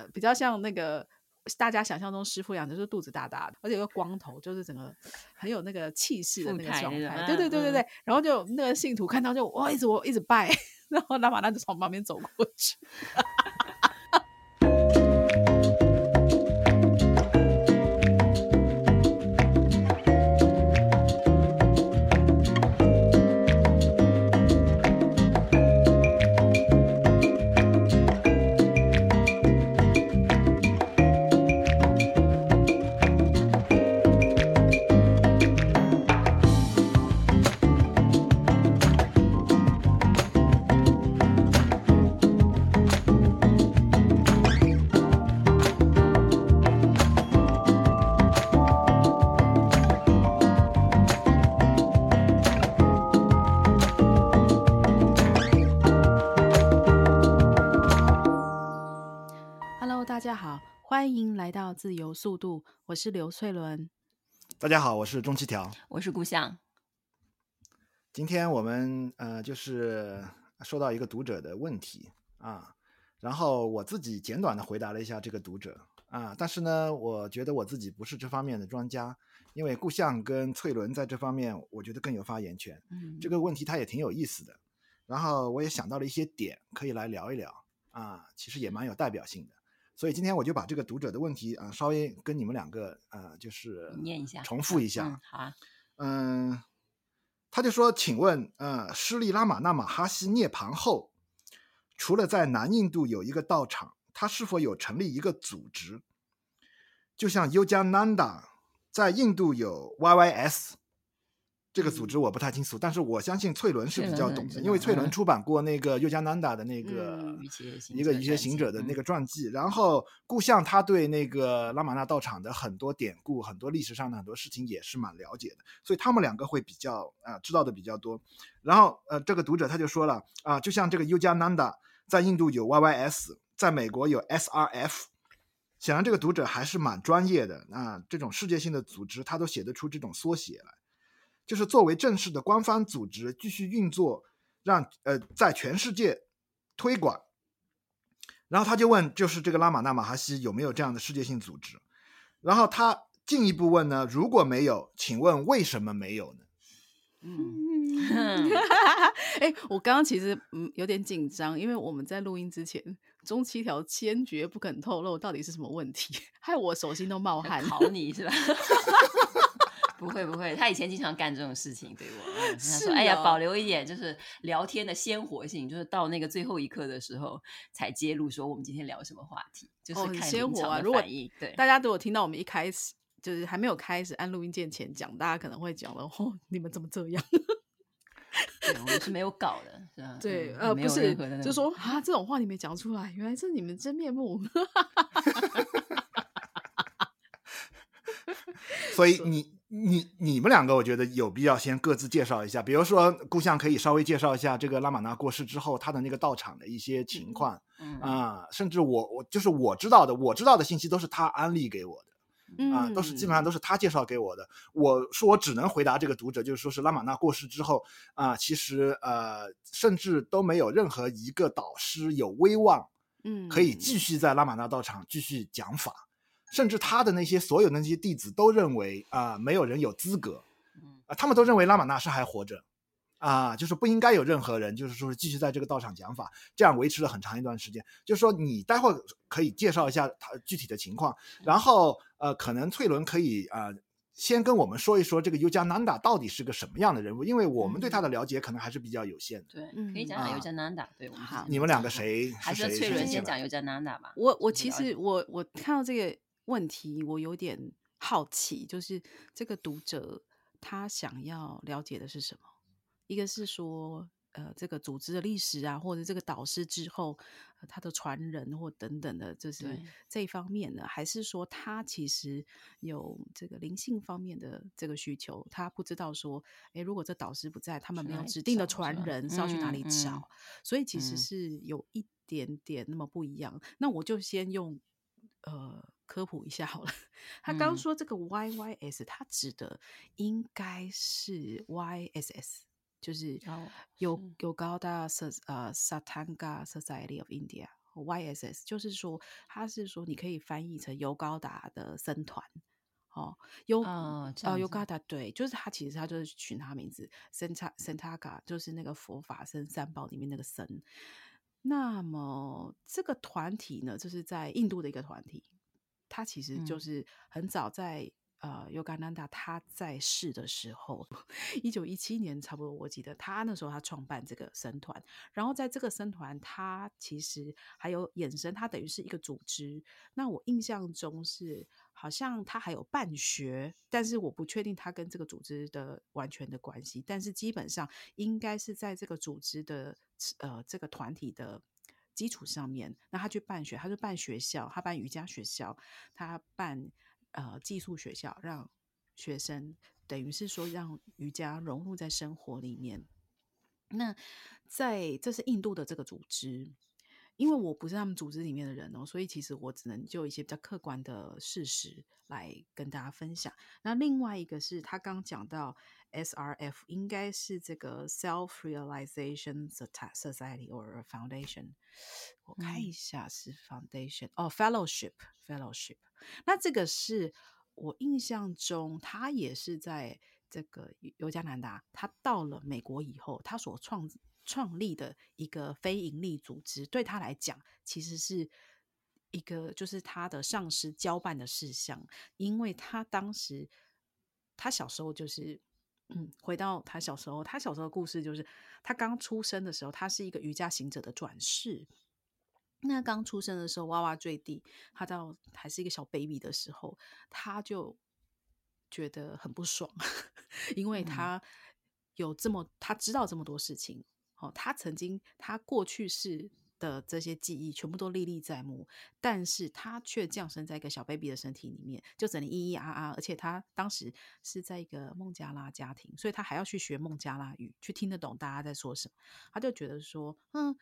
呃比较像那个大家想象中师傅样，就是肚子大大的，而且有个光头，就是整个很有那个气势的那个状态。对对对对对。然后就那个信徒看到就哇，一直我一直拜，然后拉玛那就从旁边走过去。来到自由速度，我是刘翠伦。大家好，我是钟七条，我是顾象。今天我们呃，就是收到一个读者的问题啊，然后我自己简短的回答了一下这个读者啊，但是呢，我觉得我自己不是这方面的专家，因为顾象跟翠伦在这方面，我觉得更有发言权。嗯，这个问题他也挺有意思的，然后我也想到了一些点可以来聊一聊啊，其实也蛮有代表性的。所以今天我就把这个读者的问题啊、呃，稍微跟你们两个呃，就是念一下，重复一下。嗯，好啊。嗯，他就说：“请问，呃，施利拉玛那玛哈希涅槃后，除了在南印度有一个道场，他是否有成立一个组织？就像优加南达在印度有 YYS。”这个组织我不太清楚，但是我相信翠伦是比较懂的，因为翠伦出版过那个尤迦南达的那个、嗯、一个瑜伽行者的那个传记，嗯、然后顾象他对那个拉玛纳道场的很多典故、很多历史上的很多事情也是蛮了解的，所以他们两个会比较啊、呃、知道的比较多。然后呃，这个读者他就说了啊、呃，就像这个尤迦南达在印度有 YYS，在美国有 SRF，显然这个读者还是蛮专业的啊、呃，这种世界性的组织他都写得出这种缩写来。就是作为正式的官方组织继续运作，让呃在全世界推广。然后他就问，就是这个拉玛纳马哈希有没有这样的世界性组织？然后他进一步问呢，如果没有，请问为什么没有呢？嗯，哎，我刚刚其实嗯有点紧张，因为我们在录音之前，中七条坚决不肯透露到底是什么问题，害我手心都冒汗。考你是吧？不会不会，他以前经常干这种事情对我。说：“哎呀，保留一点就是聊天的鲜活性，就是到那个最后一刻的时候才揭露说我们今天聊什么话题，就是看鲜活的反应。哦”对，大家如果听到我们一开始就是还没有开始按录音键前讲，大家可能会讲了：“哦，你们怎么这样？” 对，我们是没有搞的，是吧？对，呃，不是，就说啊，这种话你没讲出来，原来是你们真面目。所以你。你你们两个，我觉得有必要先各自介绍一下。比如说，故乡可以稍微介绍一下这个拉玛那过世之后他的那个道场的一些情况，嗯啊，甚至我我就是我知道的，我知道的信息都是他安利给我的，啊，都是基本上都是他介绍给我的。我说我只能回答这个读者，就是说是拉玛那过世之后啊，其实呃，甚至都没有任何一个导师有威望，嗯，可以继续在拉玛那道场继续讲法。甚至他的那些所有的那些弟子都认为啊、呃，没有人有资格，啊，他们都认为拉玛那是还活着，啊，就是不应该有任何人，就是说继续在这个道场讲法，这样维持了很长一段时间。就是说，你待会儿可以介绍一下他具体的情况，然后呃，可能翠伦可以啊、呃，先跟我们说一说这个尤迦南达到底是个什么样的人物，因为我们对他的了解可能还是比较有限的。对，可以讲讲尤迦南达。对，我们好，你们两个谁？还是翠伦先讲尤迦南达吧。我我其实我我看到这个。问题我有点好奇，就是这个读者他想要了解的是什么？一个是说，呃，这个组织的历史啊，或者这个导师之后，呃，他的传人或等等的，就是这一方面的？还是说他其实有这个灵性方面的这个需求？他不知道说，诶，如果这导师不在，他们没有指定的传人是要去哪里找？嗯嗯、所以其实是有一点点那么不一样。嗯、那我就先用呃。科普一下好了，他刚说这个 YYS，他指的应该是 YSS，就是有有高大呃 Satanga Society of India，YSS，就是说他是说你可以翻译成尤高达的僧团。哦，尤呃尤高达对，就是他其实他就是取他名字，Santa Santaka 就是那个佛法僧三宝里面那个僧。那么这个团体呢，就是在印度的一个团体，它其实就是很早在。嗯呃，尤加南达他在世的时候，一九一七年差不多，我记得他那时候他创办这个僧团，然后在这个僧团，他其实还有衍生，他等于是一个组织。那我印象中是好像他还有办学，但是我不确定他跟这个组织的完全的关系，但是基本上应该是在这个组织的呃这个团体的基础上面，那他去办学，他就办学校，他办瑜伽学校，他办。呃，寄宿学校让学生等于是说让瑜伽融入在生活里面。那在这是印度的这个组织，因为我不是他们组织里面的人哦，所以其实我只能就一些比较客观的事实来跟大家分享。那另外一个是他刚讲到 SRF，应该是这个 Self Realization Society or Foundation，我看一下是 Foundation 哦、嗯 oh，Fellowship Fellowship。那这个是我印象中，他也是在这个尤加南达，他到了美国以后，他所创创立的一个非营利组织，对他来讲，其实是一个就是他的上司交办的事项，因为他当时他小时候就是，嗯，回到他小时候，他小时候的故事就是，他刚出生的时候，他是一个瑜伽行者的转世。那刚出生的时候，哇哇坠地，他到还是一个小 baby 的时候，他就觉得很不爽，因为他有这么他知道这么多事情，哦，他曾经他过去式的这些记忆全部都历历在目，但是他却降生在一个小 baby 的身体里面，就整天咿咿啊啊，而且他当时是在一个孟加拉家庭，所以他还要去学孟加拉语，去听得懂大家在说什么，他就觉得说，嗯。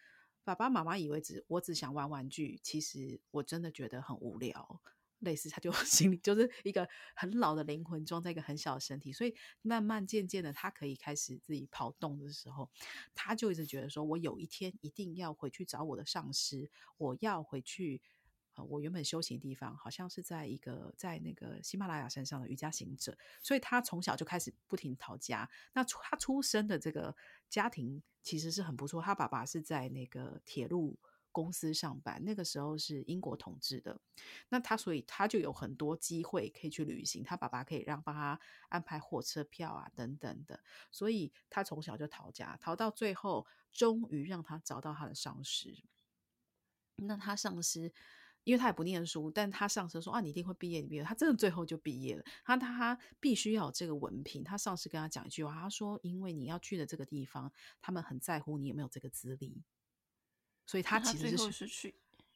爸爸妈妈以为只我只想玩玩具，其实我真的觉得很无聊。类似他就 心里就是一个很老的灵魂装在一个很小的身体，所以慢慢渐渐的，他可以开始自己跑动的时候，他就一直觉得说，我有一天一定要回去找我的上师，我要回去。我原本修行的地方好像是在一个在那个喜马拉雅山上的瑜伽行者，所以他从小就开始不停逃家。那他出生的这个家庭其实是很不错，他爸爸是在那个铁路公司上班，那个时候是英国统治的。那他所以他就有很多机会可以去旅行，他爸爸可以让帮他安排火车票啊等等的，所以他从小就逃家，逃到最后终于让他找到他的上司。那他上司。因为他也不念书，但他上司说啊，你一定会毕业，你毕业，他真的最后就毕业了。他他必须要有这个文凭。他上司跟他讲一句话，他说：“因为你要去的这个地方，他们很在乎你有没有这个资历。”所以他其实是，是去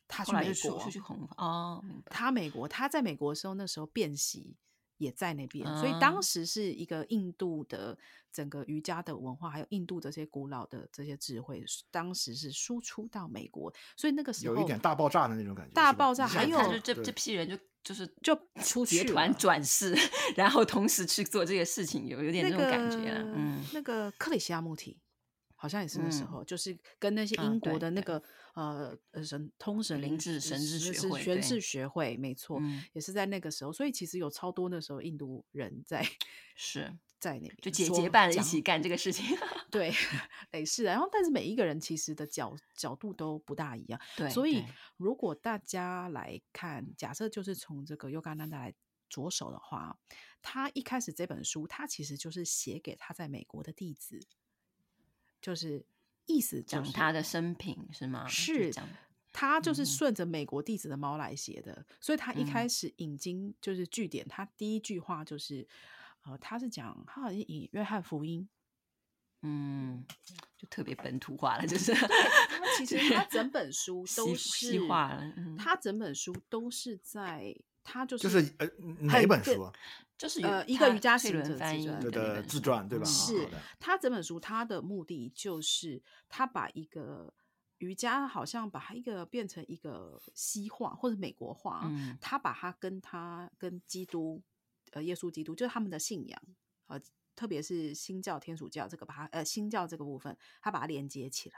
他去美国，去红哦，他美国，他在美国的时候，那时候变习。也在那边，所以当时是一个印度的整个瑜伽的文化，还有印度这些古老的这些智慧，当时是输出到美国，所以那个时候有一点大爆炸的那种感觉。大爆炸，还有就这这批人就就是就出去团转世，然后同时去做这个事情，有有点那种感觉。嗯，那个克里希亚穆提。好像也是那时候，嗯、就是跟那些英国的那个、啊、呃神通神灵智神智学会玄智学会，没错，嗯、也是在那个时候。所以其实有超多那时候印度人在 是在那边就结结伴一起干这个事情。对，哎是，然后但是每一个人其实的角角度都不大一样。对，所以如果大家来看，假设就是从这个尤加南达来着手的话，他一开始这本书，他其实就是写给他在美国的弟子。就是意思讲、就是、他的生平是吗？是，他就是顺着美国弟子的猫来写的，嗯、所以他一开始引经就是据点，他第一句话就是，呃，他是讲他好像以约翰福音，嗯，就特别本土化了，就是他其实他整本书 都是西化了，嗯、他整本书都是在。他就是就是呃哪一本书？就是呃一个瑜伽行者翻译的自传，对吧？是他整本书，他的目的就是他把一个瑜伽，好像把它一个变成一个西化或者美国化。嗯，他把它跟他跟基督呃耶稣基督，就是他们的信仰呃，特别是新教天主教这个把它呃新教这个部分，他把它连接起来。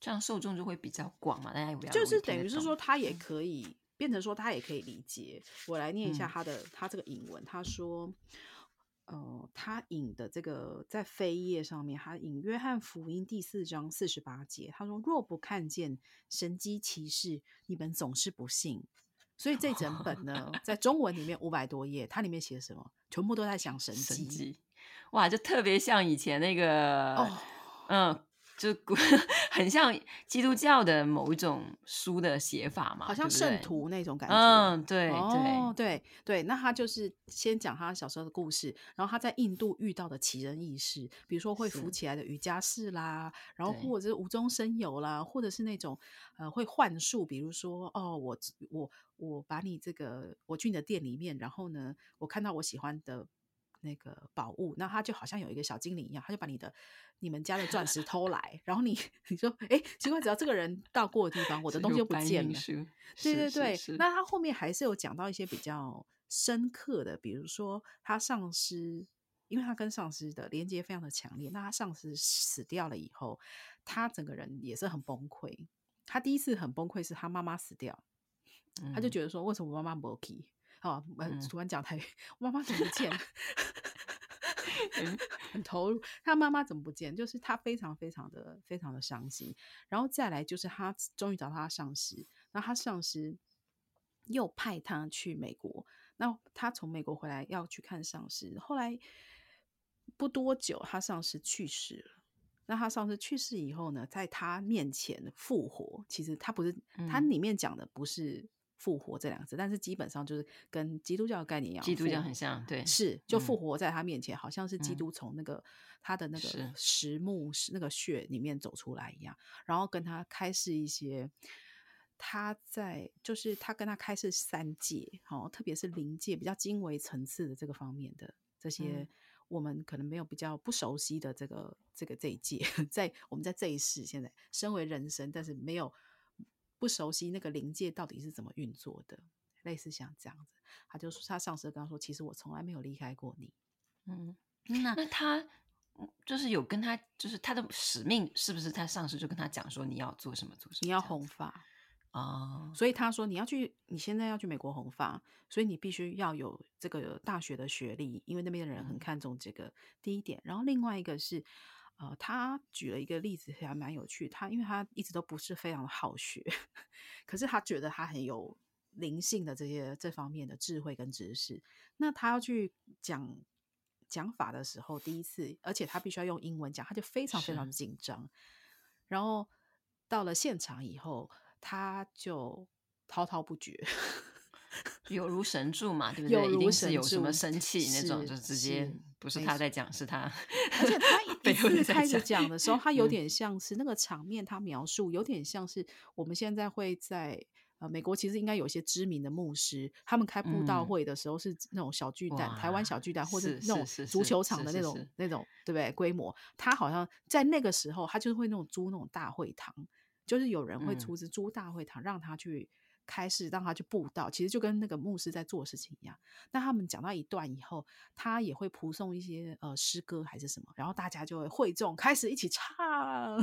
这样受众就会比较广嘛，大家也比较就是等于是说，他也可以变成说，他也可以理解。我来念一下他的、嗯、他这个引文，他说，呃，他引的这个在扉页上面，他引约翰福音第四章四十八节，他说：“若不看见神迹奇事，你们总是不信。”所以这整本呢，在中文里面五百多页，它里面写什么？全部都在讲神迹。哇，就特别像以前那个，哦、嗯。就 很像基督教的某一种书的写法嘛，好像圣徒那种感觉。嗯，对对、哦、对对。那他就是先讲他小时候的故事，然后他在印度遇到的奇人异事，比如说会浮起来的瑜伽士啦，然后或者是无中生有啦，或者是那种呃会幻术，比如说哦，我我我把你这个我去你的店里面，然后呢，我看到我喜欢的。那个宝物，那他就好像有一个小精灵一样，他就把你的、你们家的钻石 偷来，然后你你说，哎，奇怪，只要这个人到过的地方，我的东西就不见了。对对对，那他后面还是有讲到一些比较深刻的，比如说他上司，因为他跟上司的连接非常的强烈，那他上司死掉了以后，他整个人也是很崩溃。他第一次很崩溃是他妈妈死掉，他就觉得说，为什么妈妈不 OK？哦，突然讲台语，妈妈怎么不见？很投入。他妈妈怎么不见？就是他非常非常的非常的伤心。然后再来就是他终于找到他上司，那他上司又派他去美国。那他从美国回来要去看上司，后来不多久，他上司去世了。那他上司去世以后呢，在他面前复活。其实他不是，他里面讲的不是。复活这两个字，但是基本上就是跟基督教的概念一样，基督教很像，对，是就复活在他面前，嗯、好像是基督从那个、嗯、他的那个石墓是那个血里面走出来一样，然后跟他开示一些，他在就是他跟他开示三界，好、哦，特别是灵界比较精微层次的这个方面的这些，我们可能没有比较不熟悉的这个这个这一界，在我们在这一世现在身为人生，但是没有。不熟悉那个灵界到底是怎么运作的，类似像这样子，他就说他上司跟他说，其实我从来没有离开过你。嗯，那那他就是有跟他，就是他的使命是不是他上司就跟他讲说，你要做什么做什么？你要红发啊，所以他说你要去，你现在要去美国红发，所以你必须要有这个大学的学历，因为那边的人很看重这个、嗯、第一点。然后另外一个是。呃，他举了一个例子，还蛮有趣。他因为他一直都不是非常好学，可是他觉得他很有灵性的这些这方面的智慧跟知识。那他要去讲讲法的时候，第一次，而且他必须要用英文讲，他就非常非常的紧张。然后到了现场以后，他就滔滔不绝。有如神助嘛，对不对？一定是有什么生气那种，就直接不是他在讲，是他。而且他一次开始讲的时候，他有点像是那个场面，他描述有点像是我们现在会在呃美国，其实应该有些知名的牧师，他们开布道会的时候是那种小巨蛋，台湾小巨蛋，或者那种足球场的那种那种，对不对？规模，他好像在那个时候，他就是会那种租那种大会堂，就是有人会出资租大会堂，让他去。开始让他去布道，其实就跟那个牧师在做事情一样。那他们讲到一段以后，他也会谱送一些呃诗歌还是什么，然后大家就会会众开始一起唱，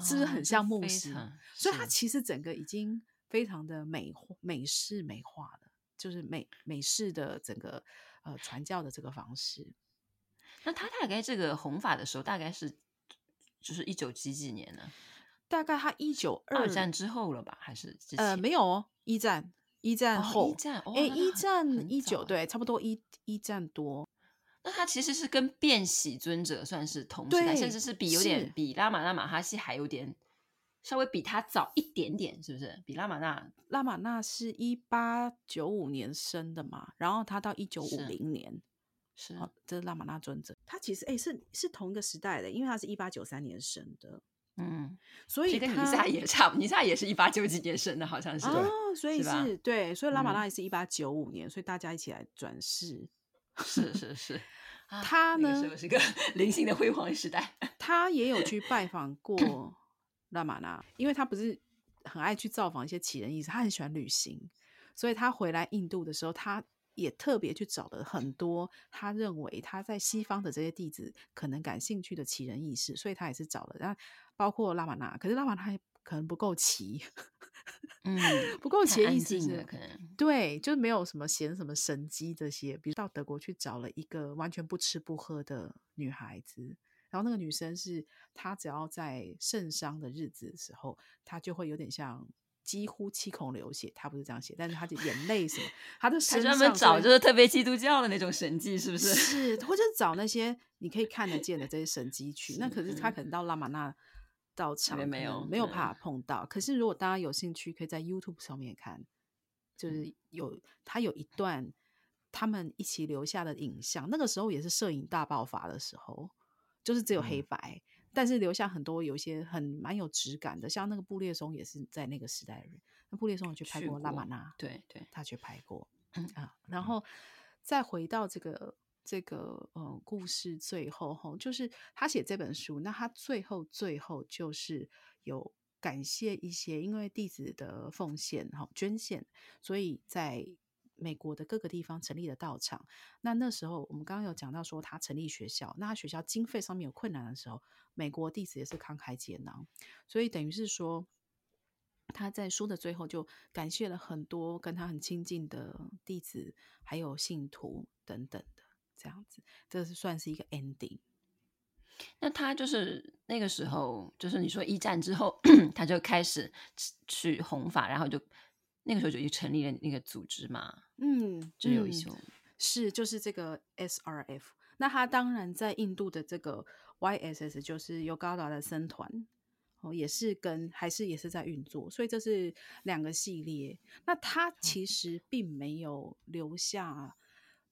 是不是很像牧师？所以他其实整个已经非常的美美式美化了，就是美美式的整个呃传教的这个方式。那他大概这个弘法的时候，大概是就是一九几几年呢？大概他一九二战之后了吧，还是呃没有哦，一战一战后，哦、一战哎、哦，一战一九对，差不多一一战多。那他其实是跟变喜尊者算是同时代，甚至是比有点比拉玛那马哈西还有点稍微比他早一点点，是不是？比拉玛那拉玛那是一八九五年生的嘛，然后他到一九五零年是，哦，这是拉玛那尊者，他其实哎是是同一个时代的，因为他是一八九三年生的。嗯，所以跟尼萨也差，尼萨也是一八九几年生的，好像是哦，所以是，是对，所以拉玛拉也是一八九五年，嗯，所以大家一起来转世，是 是是，他呢，那个，是个 灵性的辉煌时代，他也有去拜访过拉玛那，因为他不是很爱去造访一些奇人异事，他很喜欢旅行，所以他回来印度的时候，他也特别去找了很多他认为他在西方的这些弟子可能感兴趣的奇人异事，所以他也是找了，然后包括拉玛纳，可是拉玛那可能不够奇，嗯，不够奇的意思是可能对，就是没有什么显什么神迹这些，比如到德国去找了一个完全不吃不喝的女孩子，然后那个女生是她只要在圣伤的日子的时候，她就会有点像。几乎七孔流血，他不是这样写，但是他的眼泪什么，他的身上专门找就是特别基督教的那种神迹，是不是？是，或者找那些你可以看得见的这些神迹去。那可是他可能到拉玛那道场没有没有办法碰到。可是如果大家有兴趣，可以在 YouTube 上面看，就是有他有一段他们一起留下的影像，那个时候也是摄影大爆发的时候，就是只有黑白。嗯但是留下很多有一些很蛮有质感的，像那个布列松也是在那个时代的人。那布列松有去拍过拉玛那，对对，他去拍过、嗯、啊。然后再回到这个这个呃故事最后哈，就是他写这本书，那他最后最后就是有感谢一些因为弟子的奉献哈捐献，所以在。美国的各个地方成立的道场，那那时候我们刚刚有讲到说他成立学校，那他学校经费上面有困难的时候，美国弟子也是慷慨解囊，所以等于是说他在书的最后就感谢了很多跟他很亲近的弟子，还有信徒等等的这样子，这是算是一个 ending。那他就是那个时候，就是你说一战之后，他就开始去弘法，然后就。那个时候就已经成立了那个组织嘛，嗯，就有一些、嗯、是就是这个 SRF。那他当然在印度的这个 YSS 就是 Yogaruda 的僧团哦，也是跟还是也是在运作，所以这是两个系列。那他其实并没有留下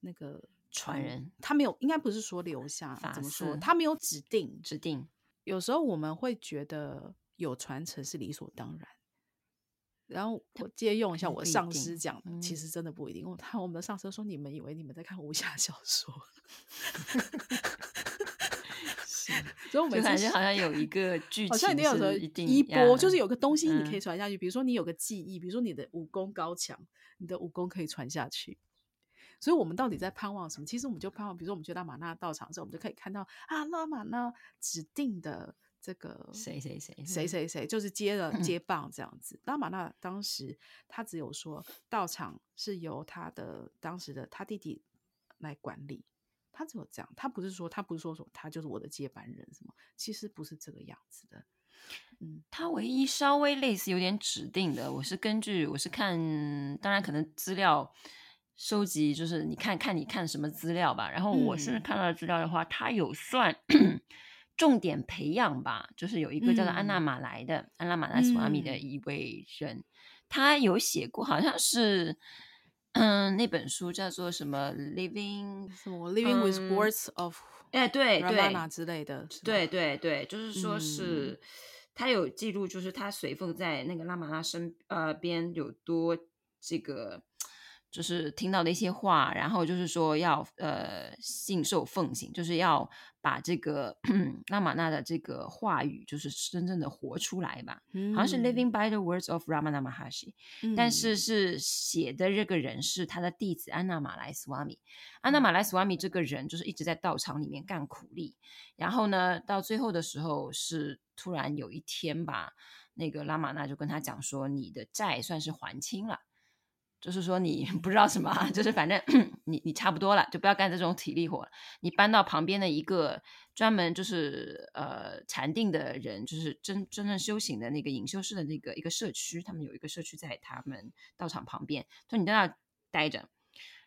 那个传人，他没有，应该不是说留下，怎么说？他没有指定指定。有时候我们会觉得有传承是理所当然。然后我借用一下我上司讲，的、其实真的不一定。我他我们的上司说，你们以为你们在看武侠小说 所以我们感觉好像有一 个剧情，好像一定有个衣钵，就是有个东西你可以传下去。嗯、比如说你有个技艺，比如说你的武功高强，你的武功可以传下去。所以我们到底在盼望什么？其实我们就盼望，比如说我们去拉玛那道场的时候，我们就可以看到啊，拉玛那指定的。这个谁谁谁谁谁谁就是接了接棒这样子。拉玛那当时他只有说道场是由他的当时的他弟弟来管理，他只有这样，他不是说他不是说说他就是我的接班人什么，其实不是这个样子的。嗯，他唯一稍微类似有点指定的，我是根据我是看，当然可能资料收集就是你看看你看什么资料吧。然后我是看到的资料的话，嗯、他有算。重点培养吧，就是有一个叫做安娜马来的、嗯、安娜马来斯瓦米的一位人，嗯、他有写过，好像是嗯，那本书叫做什么 Living 什么 Living with Words of 哎对对之类的，对对对，就是说是、嗯、他有记录，就是他随奉在那个拉玛拉身呃边有多这个。就是听到的一些话，然后就是说要呃信受奉行，就是要把这个 拉玛那的这个话语，就是真正的活出来吧。嗯、好像是 Living by the words of Ramana Maharshi，、嗯、但是是写的这个人是他的弟子安娜马来斯瓦米。安娜马来斯瓦米这个人就是一直在道场里面干苦力，然后呢，到最后的时候是突然有一天吧，那个拉玛那就跟他讲说，你的债算是还清了。就是说你 不知道什么，就是反正 你你差不多了，就不要干这种体力活。你搬到旁边的一个专门就是呃禅定的人，就是真真正修行的那个隐修士的那个一个社区，他们有一个社区在他们道场旁边，就你在那待着，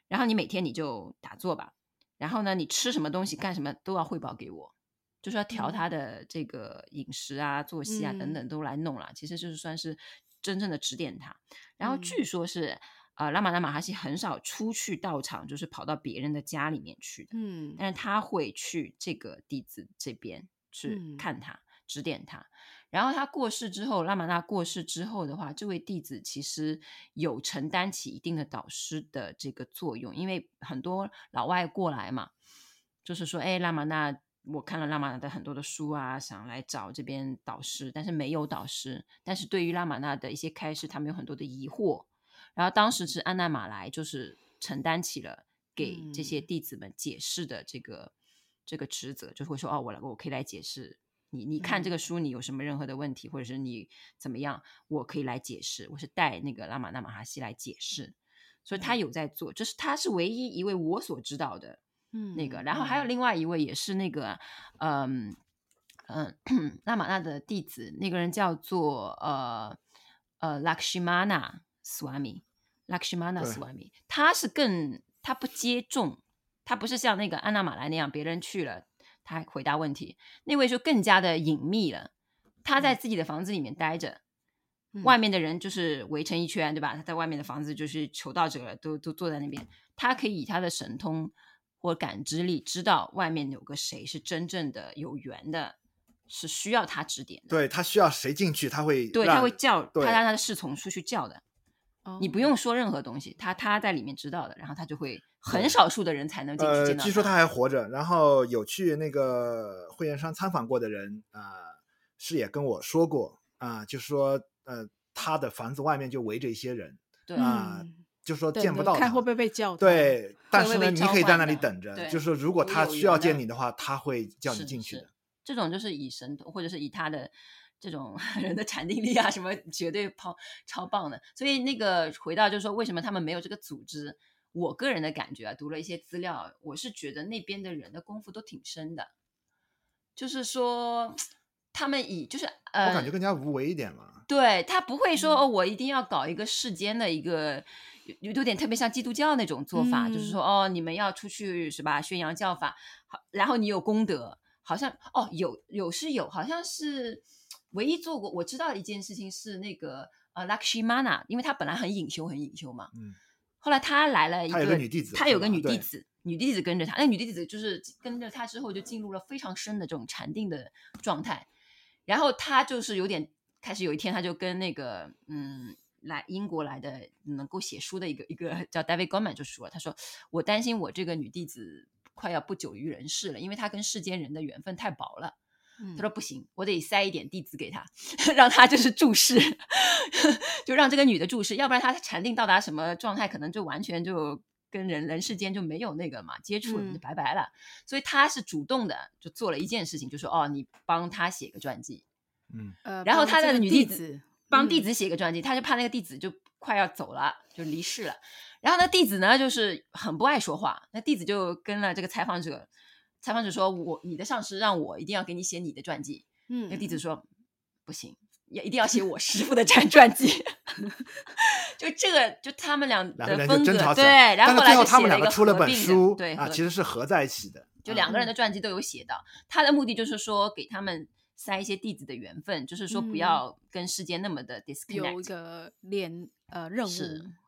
然后你每天你就打坐吧，然后呢，你吃什么东西干什么都要汇报给我，就是要调他的这个饮食啊、作息啊等等都来弄了，其实就是算是真正的指点他。然后据说是。呃，拉玛那马哈西很少出去道场，就是跑到别人的家里面去的。嗯，但是他会去这个弟子这边去看他，嗯、指点他。然后他过世之后，拉玛那过世之后的话，这位弟子其实有承担起一定的导师的这个作用，因为很多老外过来嘛，就是说，哎，拉玛那，我看了拉玛那的很多的书啊，想来找这边导师，但是没有导师。但是对于拉玛那的一些开示，他们有很多的疑惑。然后当时是安娜马来，就是承担起了给这些弟子们解释的这个、嗯、这个职责，就会说哦，我来，我可以来解释。你你看这个书，你有什么任何的问题，嗯、或者是你怎么样，我可以来解释。我是带那个拉玛那玛哈西来解释，所以他有在做，这、嗯、是他是唯一一位我所知道的，嗯，那个。然后还有另外一位也是那个，嗯嗯，拉玛那的弟子，那个人叫做呃呃拉克西玛纳斯瓦米，拉克西玛纳斯瓦米，他是更他不接种，他不是像那个安娜马来那样，别人去了。他回答问题，那位就更加的隐秘了。他在自己的房子里面待着，嗯、外面的人就是围成一圈，对吧？他在外面的房子就是求道者都都坐在那边。他可以以他的神通或感知力知道外面有个谁是真正的有缘的，是需要他指点的。对，他需要谁进去，他会对他会叫他让他的侍从出去叫的。你不用说任何东西，他他在里面知道的，然后他就会很少数的人才能进去见到。呃，据说他还活着，然后有去那个会员商参访过的人啊，呃，是也跟我说过啊，呃，就是说呃，他的房子外面就围着一些人，对啊，呃，就是说见不到他，看会不会被叫。对，但是呢，你可以在那里等着，就是说如果他需要见你的话，他会叫你进去的。这种就是以神或者是以他的。这种 人的禅定力啊，什么绝对超超棒的。所以那个回到就是说，为什么他们没有这个组织？我个人的感觉啊，读了一些资料，我是觉得那边的人的功夫都挺深的。就是说，他们以就是呃，我感觉更加无为一点嘛。对，他不会说哦，我一定要搞一个世间的一个有有点特别像基督教那种做法，嗯、就是说哦，你们要出去是吧？宣扬教法，好，然后你有功德，好像哦，有有是有，好像是。唯一做过我知道的一件事情是那个呃，Lakshmana，因为他本来很隐修，很隐修嘛。嗯。后来他来了一个，他有个女弟子，他有个女弟子，女弟子跟着他。那女弟子就是跟着他之后就进入了非常深的这种禅定的状态。然后他就是有点开始有一天，他就跟那个嗯，来英国来的能够写书的一个一个叫 David Goleman 就说，他说我担心我这个女弟子快要不久于人世了，因为她跟世间人的缘分太薄了。他说不行，我得塞一点弟子给他，让他就是注视，就让这个女的注视，要不然他禅定到达什么状态，可能就完全就跟人人世间就没有那个嘛接触了，就拜拜了。嗯、所以他是主动的，就做了一件事情，就说哦，你帮他写个传记，嗯，然后他的女弟子帮弟子写个传记，他就怕那个弟子就快要走了，就离世了。然后那弟子呢，就是很不爱说话，那弟子就跟了这个采访者。采访者说：“我你的上司让我一定要给你写你的传记。”嗯，那弟子说：“不行，也一定要写我师父的传传记。”就这个，就他们俩的风格对。然后后来就他们两个合并的，对啊，其实是合在一起的。就两个人的传记都有写到，他的目的就是说给他们塞一些弟子的缘分，就是说不要跟世间那么的 disconnect。有一个连呃任务。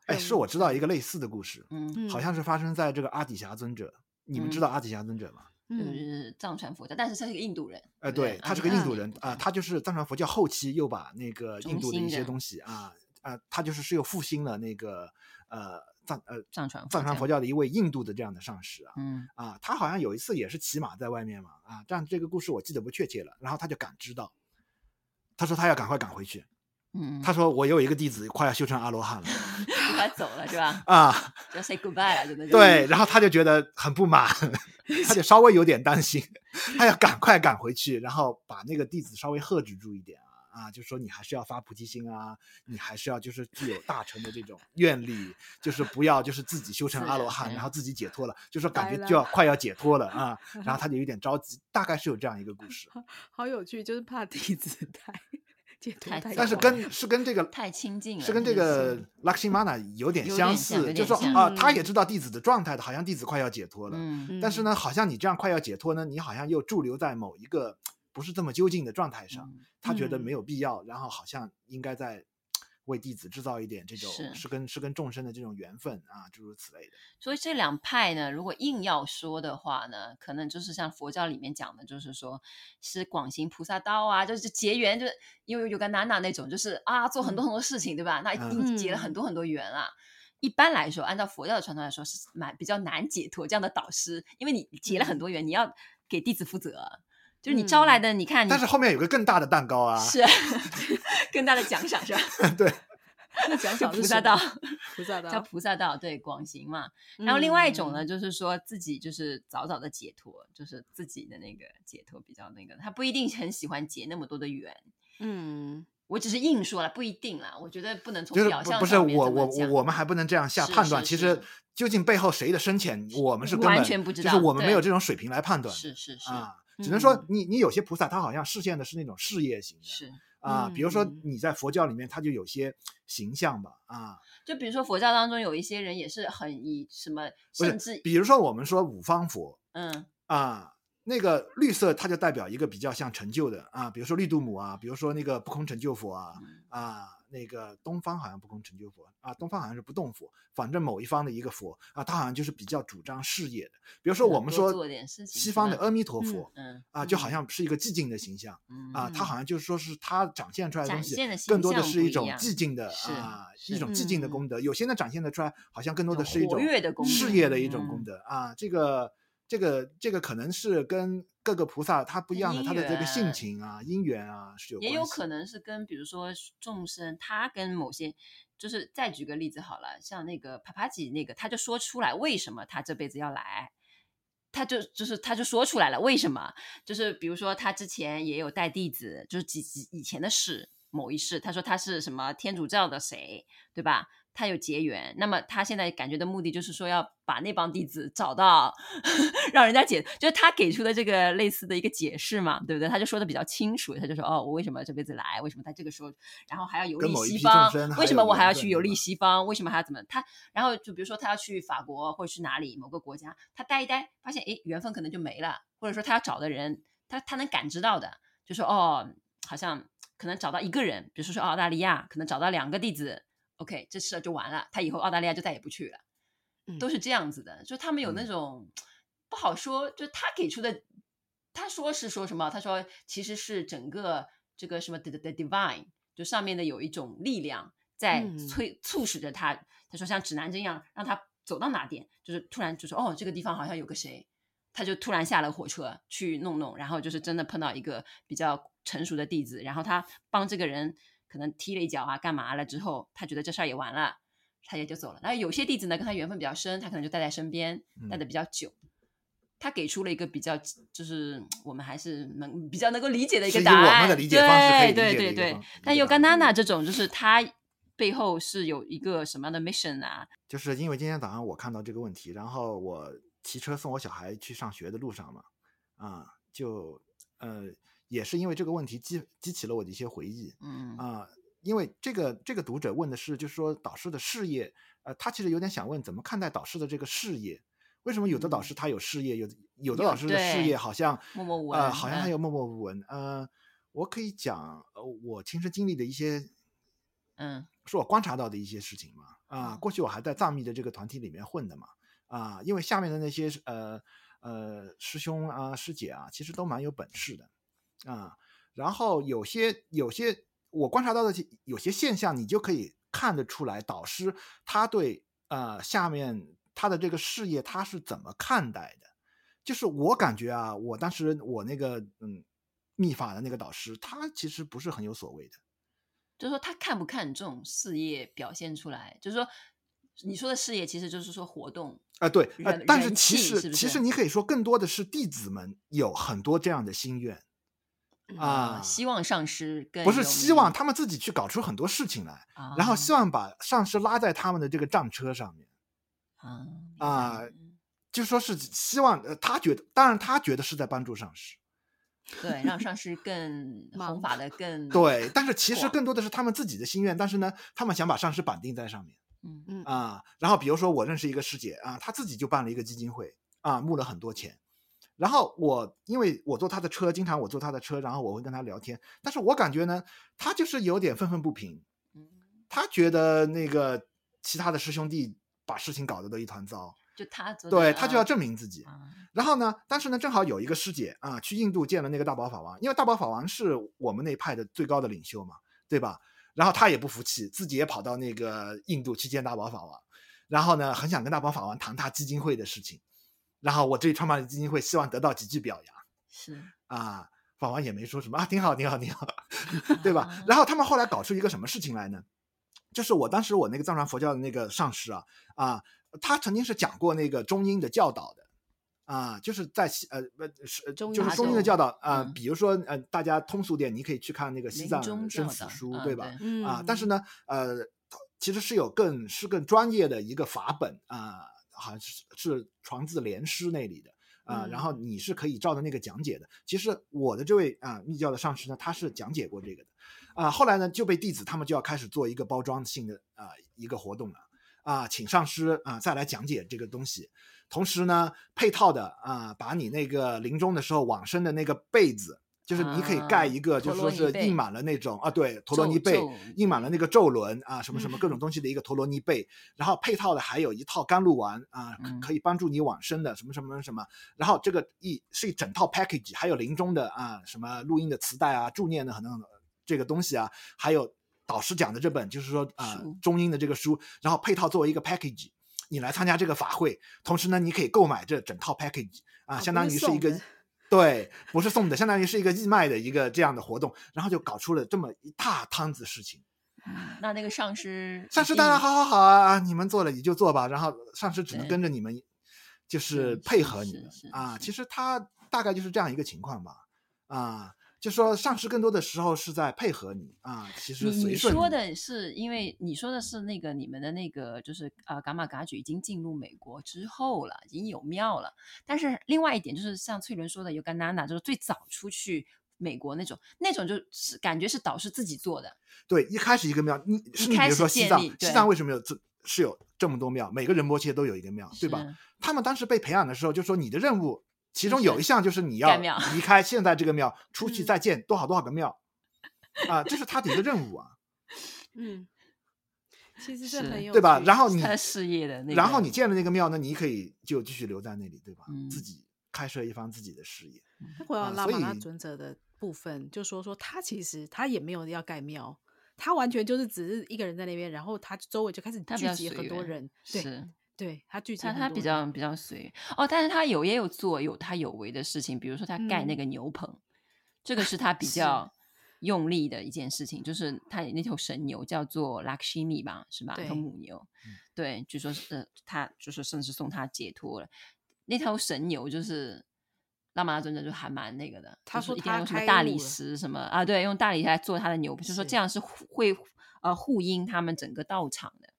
哎，是我知道一个类似的故事，嗯，好像是发生在这个阿底峡尊者。你们知道阿底峡尊者吗？就是藏传佛教，但是他是个印度人。呃，对，他是个印度人啊，他就是藏传佛教后期又把那个印度的一些东西啊啊，他就是是又复兴了那个呃藏呃藏传藏传佛教的一位印度的这样的上师啊，嗯啊，他好像有一次也是骑马在外面嘛啊，但这个故事我记得不确切了，然后他就感知到，他说他要赶快赶回去。嗯，他说我有一个弟子快要修成阿罗汉了，快走了是吧？啊，要 say goodbye 了，真的。对，然后他就觉得很不满，他就稍微有点担心，他要赶快赶回去，然后把那个弟子稍微喝止住一点啊啊，就说你还是要发菩提心啊，你还是要就是具有大成的这种愿力，就是不要就是自己修成阿罗汉，然后自己解脱了，就说感觉就要快要解脱了啊，然后他就有点着急，大概是有这样一个故事。好有趣，就是怕弟子太。但是跟是跟这个太亲近了，是跟这个 Lakshmana 有点相似，就是说啊，他也知道弟子的状态的，好像弟子快要解脱了，嗯，但是呢，好像你这样快要解脱呢，你好像又驻留在某一个不是这么究竟的状态上，他觉得没有必要，然后好像应该在。为弟子制造一点这种是，是跟是跟众生的这种缘分啊，诸如此类的。所以这两派呢，如果硬要说的话呢，可能就是像佛教里面讲的，就是说是广行菩萨道啊，就是结缘，就是因为有个娜娜那种，就是啊做很多很多事情，嗯、对吧？那一定结了很多很多缘啊。嗯、一般来说，按照佛教的传统来说，是蛮比较难解脱这样的导师，因为你结了很多缘，嗯、你要给弟子负责。就是你招来的，你看你，但是后面有个更大的蛋糕啊，是更大的奖赏是吧？对，那奖 赏菩萨道，菩萨道叫菩萨道，对，广行嘛。然后另外一种呢，就是说自己就是早早的解脱，就是自己的那个解脱比较那个，他不一定很喜欢结那么多的缘。嗯，我只是硬说了，不一定啦。我觉得不能从表象不是我我我我们还不能这样下判断。其实究竟背后谁的深浅，我们是完全不知道，就是我们没有这种水平来判断。是是是啊，只能说你你有些菩萨他好像示现的是那种事业型的。是。啊，比如说你在佛教里面，它就有些形象吧，啊，就比如说佛教当中有一些人也是很以什么，甚至比如说我们说五方佛，嗯。啊，那个绿色它就代表一个比较像成就的啊，比如说绿度母啊，比如说那个不空成就佛啊，嗯、啊。那个东方好像不供成就佛啊，东方好像是不动佛，反正某一方的一个佛啊，他好像就是比较主张事业的。比如说我们说西方的阿弥陀佛，嗯啊，就好像是一个寂静的形象，嗯啊，他好像就是说是他展现出来的东西，更多的是一种寂静的啊，一种寂静的功德。有些呢展现的出来，好像更多的是一种事业的一种功德啊，这个。这个这个可能是跟各个菩萨他不一样的，他的这个性情啊、因缘啊是有。也有可能是跟比如说众生，他跟某些，就是再举个例子好了，像那个帕帕吉那个，他就说出来为什么他这辈子要来，他就就是他就说出来了为什么，就是比如说他之前也有带弟子，就是几几以前的事，某一世，他说他是什么天主教的谁，对吧？他有结缘，那么他现在感觉的目的就是说要把那帮弟子找到，让人家解，就是他给出的这个类似的一个解释嘛，对不对？他就说的比较清楚，他就说哦，我为什么这辈子来？为什么在这个时候，然后还要游历西方？为什么我还要去游历西方？为什么还要怎么？他然后就比如说他要去法国或者去哪里某个国家，他待一待，发现诶缘分可能就没了，或者说他要找的人，他他能感知到的，就说哦，好像可能找到一个人，比如说说澳大利亚，可能找到两个弟子。OK，这事就完了，他以后澳大利亚就再也不去了，嗯、都是这样子的。就他们有那种、嗯、不好说，就他给出的，他说是说什么？他说其实是整个这个什么 the the divine，就上面的有一种力量在催促使着他。他说像指南针一样，让他走到哪点，就是突然就说哦，这个地方好像有个谁，他就突然下了火车去弄弄，然后就是真的碰到一个比较成熟的弟子，然后他帮这个人。可能踢了一脚啊，干嘛了之后，他觉得这事儿也完了，他也就走了。那有些弟子呢，跟他缘分比较深，他可能就带在身边，带的比较久。嗯、他给出了一个比较，就是我们还是能比较能够理解的一个答案。对对对对。但尤甘娜娜这种，就是他背后是有一个什么样的 mission 啊？就是因为今天早上我看到这个问题，然后我骑车送我小孩去上学的路上嘛，啊，就呃。也是因为这个问题激激起了我的一些回忆，嗯啊、呃，因为这个这个读者问的是，就是说导师的事业，呃，他其实有点想问怎么看待导师的这个事业？为什么有的导师他有事业，有有的老师的事业好像默默无闻，呃，好像他又默默无闻。呃，我可以讲，呃，我亲身经历的一些，嗯，是我观察到的一些事情嘛。啊、呃，过去我还在藏密的这个团体里面混的嘛。啊、呃，因为下面的那些呃呃师兄啊师姐啊，其实都蛮有本事的。啊，然后有些有些我观察到的有些现象，你就可以看得出来，导师他对呃下面他的这个事业他是怎么看待的？就是我感觉啊，我当时我那个嗯秘法的那个导师，他其实不是很有所谓的，就是说他看不看重事业表现出来？就是说你说的事业，其实就是说活动啊、呃，对，呃，但是其实其实你可以说更多的是弟子们有很多这样的心愿。啊、嗯，希望上师跟不是希望他们自己去搞出很多事情来，啊、然后希望把上师拉在他们的这个战车上面，啊啊，就说是希望呃他觉得，当然他觉得是在帮助上师，对，让上师更 弘法的更对，但是其实更多的是他们自己的心愿，但是呢，他们想把上师绑定在上面，嗯。嗯。啊，然后比如说我认识一个师姐啊，她自己就办了一个基金会啊，募了很多钱。然后我因为我坐他的车，经常我坐他的车，然后我会跟他聊天。但是我感觉呢，他就是有点愤愤不平。他觉得那个其他的师兄弟把事情搞得都一团糟，就他对他就要证明自己。嗯、然后呢，但是呢，正好有一个师姐啊，去印度见了那个大宝法王，因为大宝法王是我们那派的最高的领袖嘛，对吧？然后他也不服气，自己也跑到那个印度去见大宝法王，然后呢，很想跟大宝法王谈他基金会的事情。然后我这里创办的基金会希望得到几句表扬，是啊，法王也没说什么啊，挺好，挺好，挺好 对吧？然后他们后来搞出一个什么事情来呢？就是我当时我那个藏传佛教的那个上师啊啊，他曾经是讲过那个中英的教导的啊，就是在西呃不是就是中英的教导啊，比如说呃大家通俗点，你可以去看那个西藏生死书，对吧？啊，但是呢呃其实是有更是更专业的一个法本啊，好像是是传自莲师那里的。啊，然后你是可以照着那个讲解的。其实我的这位啊密教的上师呢，他是讲解过这个的。啊，后来呢就被弟子他们就要开始做一个包装性的啊一个活动了。啊，请上师啊再来讲解这个东西，同时呢配套的啊把你那个临终的时候往生的那个被子。就是你可以盖一个，就是说是印满了那种啊，对，陀罗尼贝印满了那个咒轮啊，什么什么各种东西的一个陀罗尼贝，然后配套的还有一套甘露丸啊，可以帮助你往生的什么什么什么，然后这个一是一整套 package，还有临终的啊什么录音的磁带啊，助念的很多这个东西啊，还有导师讲的这本就是说啊中英的这个书，然后配套作为一个 package，你来参加这个法会，同时呢你可以购买这整套 package 啊，相当于是一个。对，不是送的，相当于是一个义卖的一个这样的活动，然后就搞出了这么一大摊子事情。那那个上师，上师当然好好好啊，你们做了你就做吧，然后上师只能跟着你们，就是配合你们啊。其实他大概就是这样一个情况吧，啊。就说上师更多的时候是在配合你啊，其实你说的是，因为你说的是那个你们的那个就是啊，伽马噶举已经进入美国之后了，已经有庙了。但是另外一点就是像翠伦说的，有个娜娜就是最早出去美国那种，那种就是感觉是导师自己做的。对，一开始一个庙，你是你比如说西藏，西藏为什么有这是有这么多庙？每个仁波切都有一个庙，对吧？他们当时被培养的时候就说你的任务。其中有一项就是你要离开现在这个庙，出去再建多少多少个庙，啊，这是他的一个任务啊。嗯，其实是很有对吧？然后你事业的那，然后你建了那个庙那，你可以就继续留在那里，对吧？自己开设一番自己的事业。回到拉玛那尊者的部分，就说说他其实他也没有要盖庙，他完全就是只是一个人在那边，然后他周围就开始聚集很多人，对。对他具体他他比较比较随哦，但是他有也有做有他有为的事情，比如说他盖那个牛棚，嗯、这个是 他比较用力的一件事情，是就是他那头神牛叫做 Lakshmi 吧，是吧？那头母牛，嗯、对，据说是他就是甚至送他解脱了。那头神牛就是拉玛那尊者就还蛮那个的，他说一定要用什么大理石什么啊？对，用大理石来做他的牛，就是说这样是会呃护荫他们整个道场的。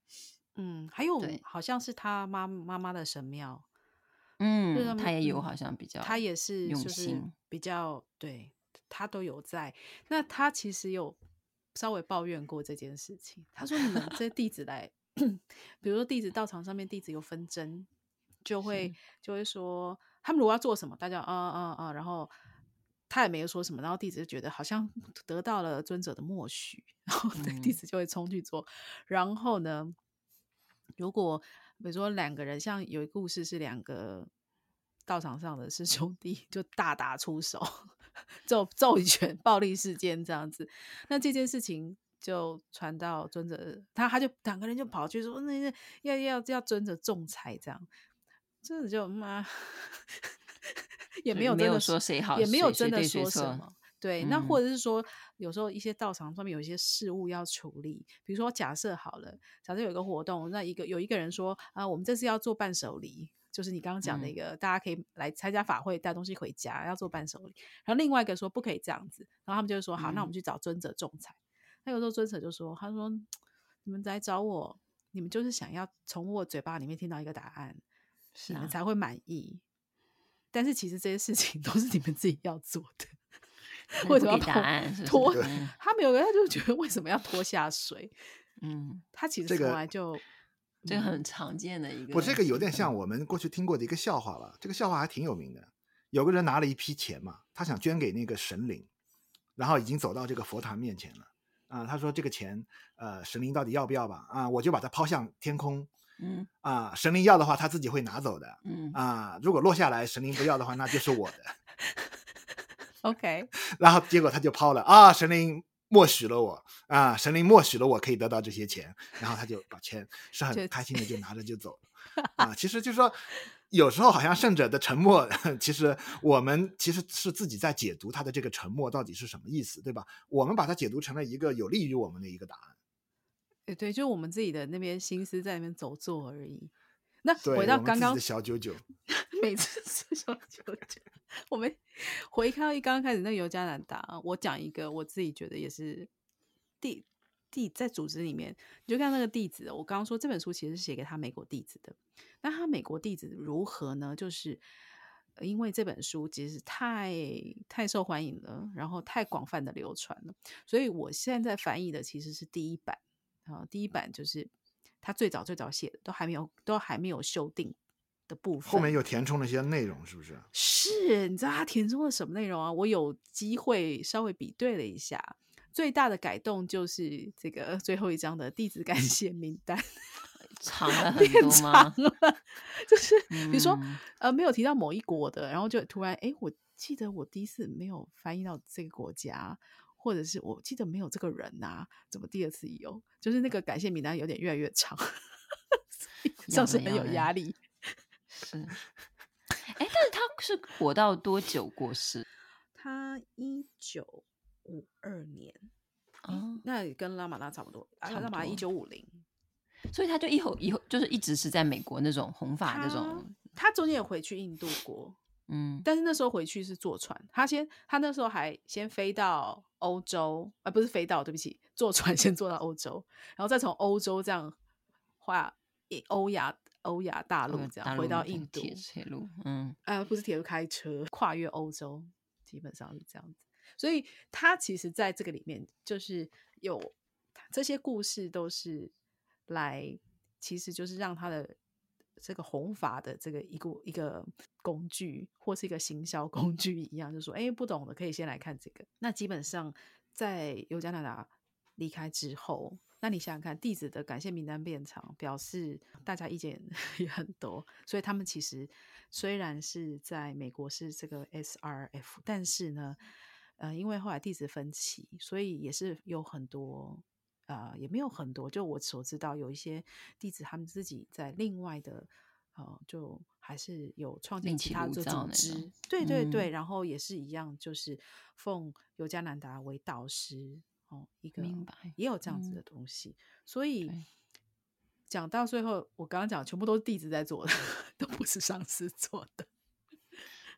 嗯，还有好像是他妈妈妈的神庙，嗯，他，他也有好像比较，他也是用心。比较对，他都有在。那他其实有稍微抱怨过这件事情，他说：“你们这弟子来，比如说弟子道场上面弟子有纷争，就会就会说他们如果要做什么，大家啊啊啊，然后他也没有说什么，然后弟子就觉得好像得到了尊者的默许，然后 弟子就会冲去做，嗯、然后呢？”如果比如说两个人，像有一个故事是两个道场上的师兄弟就大打出手，揍揍一拳，暴力事件这样子，那这件事情就传到尊者，他他就两个人就跑去说，那那要要要尊者仲裁这样，尊者就妈 也没有没有说谁好，也没有真的说什么。对，那或者是说，有时候一些道场上面有一些事务要处理，比如说假设好了，假设有一个活动，那一个有一个人说啊，我们这次要做伴手礼，就是你刚刚讲的一个，嗯、大家可以来参加法会带东西回家，要做伴手礼。然后另外一个说不可以这样子，然后他们就会说好，嗯、那我们去找尊者仲裁。那有时候尊者就说，他说你们来找我，你们就是想要从我嘴巴里面听到一个答案，是、啊、你们才会满意。但是其实这些事情都是你们自己要做的。为什么要拖？拖他没有，他就觉得为什么要拖下水？嗯，他其实从来就这个很常见的一个。我这个有点像我们过去听过的一个笑话吧？这个笑话还挺有名的。有个人拿了一批钱嘛，他想捐给那个神灵，然后已经走到这个佛坛面前了。啊，他说这个钱，呃，神灵到底要不要吧？啊，我就把它抛向天空。嗯，啊，神灵要的话，他自己会拿走的。嗯，啊，如果落下来，神灵不要的话，那就是我的。OK，然后结果他就抛了啊，神灵默许了我啊，神灵默许了我可以得到这些钱，然后他就把钱是很开心的就拿着就走 了啊。其实就是说，有时候好像圣者的沉默，其实我们其实是自己在解读他的这个沉默到底是什么意思，对吧？我们把它解读成了一个有利于我们的一个答案。对对，就我们自己的那边心思在那边走做而已。那回到刚刚小九九，每次是小九九，我们回到一刚刚开始那个尤加南达，我讲一个我自己觉得也是弟弟在组织里面，你就看那个弟子，我刚刚说这本书其实是写给他美国弟子的。那他美国弟子如何呢？就是因为这本书其实太太受欢迎了，然后太广泛的流传了，所以我现在翻译的其实是第一版啊，第一版就是。他最早最早写的都还没有都还没有修订的部分，后面又填充了一些内容，是不是？是，你知道他填充了什么内容啊？我有机会稍微比对了一下，最大的改动就是这个最后一章的弟子感谢名单长了很多吗？变长了，就是比如说、嗯、呃没有提到某一国的，然后就突然哎，我记得我第一次没有翻译到这个国家。或者是我记得没有这个人呐、啊，怎么第二次有？就是那个感谢名单有点越来越长，上司很有压力。是，哎，但是他是活到多久过世？他一九五二年，哦，那也跟拉玛拉差不多。啊，拉玛拉一九五零，所以他就以后以后就是一直是在美国那种红发那种。他中间有回去印度过。嗯，但是那时候回去是坐船，他先他那时候还先飞到欧洲，啊，不是飞到，对不起，坐船 先坐到欧洲，然后再从欧洲这样画欧亚欧亚大陆这样回到印度铁路，嗯，呃，不是铁路，开车跨越欧洲，基本上是这样子。所以他其实在这个里面就是有这些故事都是来，其实就是让他的。这个弘法的这个一个一个工具，或是一个行销工具一样，就说，哎，不懂的可以先来看这个。那基本上在尤加拿大离开之后，那你想想看，弟子的感谢名单变长，表示大家意见 也很多，所以他们其实虽然是在美国是这个 SRF，但是呢，呃，因为后来弟子分歧，所以也是有很多。呃，也没有很多，就我所知道，有一些弟子他们自己在另外的，呃，就还是有创建其他的组织，对对对，嗯、然后也是一样，就是奉尤加南达为导师，哦，一个明白，也有这样子的东西，嗯、所以讲到最后，我刚刚讲全部都是弟子在做的，都不是上师做的。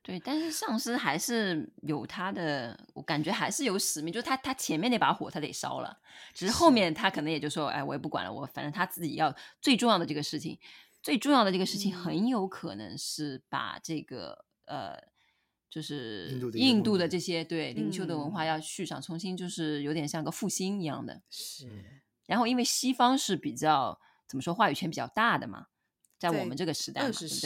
对，但是上师还是有他的，我感觉还是有使命，就是他他前面那把火他得烧了，只是后面他可能也就说，哎，我也不管了，我反正他自己要最重要的这个事情，最重要的这个事情很有可能是把这个、嗯、呃，就是印度的，印度的这些对灵修的文化要续上，重新就是有点像个复兴一样的。是，然后因为西方是比较怎么说话语权比较大的嘛。在我们这个时代嘛，对对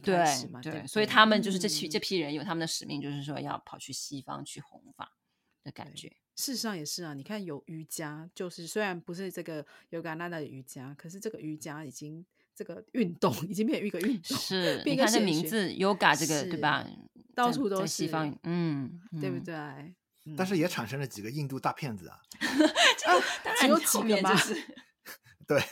对，对，对，所以他们就是这批、嗯、这批人有他们的使命，就是说要跑去西方去弘法的感觉。事实上也是啊，你看有瑜伽，就是虽然不是这个尤加南达的瑜伽，可是这个瑜伽已经这个运动 已经变成一个运动。是，你看这名字 Yoga 这个对吧？到处都是西方，嗯，对不对？但是也产生了几个印度大骗子啊，当然有几个吗？对。